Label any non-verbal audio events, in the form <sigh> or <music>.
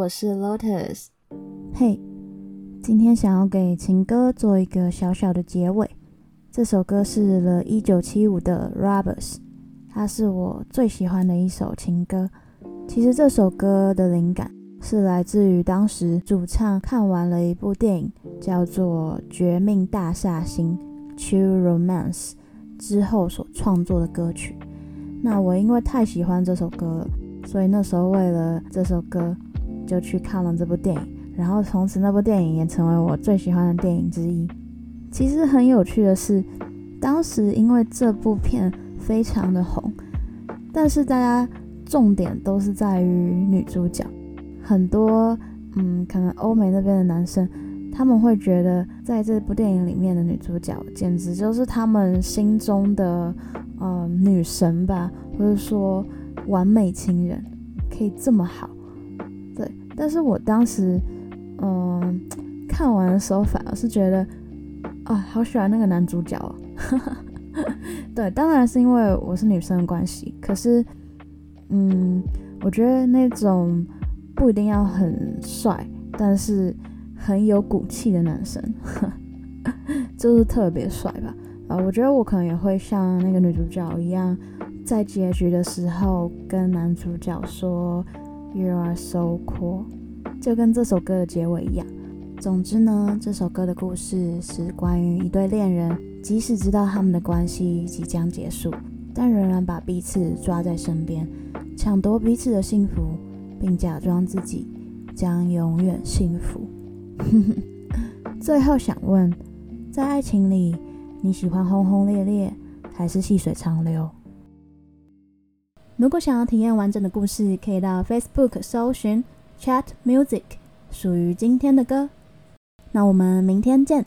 我是 Lotus。嘿，今天想要给情歌做一个小小的结尾。这首歌是了一九七五的 Robbers，它是我最喜欢的一首情歌。其实这首歌的灵感是来自于当时主唱看完了一部电影，叫做《绝命大煞星》（True Romance） 之后所创作的歌曲。那我因为太喜欢这首歌了，所以那时候为了这首歌就去看了这部电影，然后从此那部电影也成为我最喜欢的电影之一。其实很有趣的是，当时因为这部片非常的红，但是大家重点都是在于女主角。很多嗯，可能欧美那边的男生，他们会觉得在这部电影里面的女主角简直就是他们心中的呃女神吧，或者说完美情人，可以这么好。但是我当时嗯 <tsk> 看完的时候，反而是觉得。啊，好喜欢那个男主角哦！<laughs> 对，当然是因为我是女生的关系。可是，嗯，我觉得那种不一定要很帅，但是很有骨气的男生，<laughs> 就是特别帅吧。啊，我觉得我可能也会像那个女主角一样，在结局的时候跟男主角说 “You are so cool”，就跟这首歌的结尾一样。总之呢，这首歌的故事是关于一对恋人，即使知道他们的关系即将结束，但仍然把彼此抓在身边，抢夺彼此的幸福，并假装自己将永远幸福。<laughs> 最后想问，在爱情里，你喜欢轰轰烈烈，还是细水长流？如果想要体验完整的故事，可以到 Facebook 搜寻 Chat Music，属于今天的歌。那我们明天见。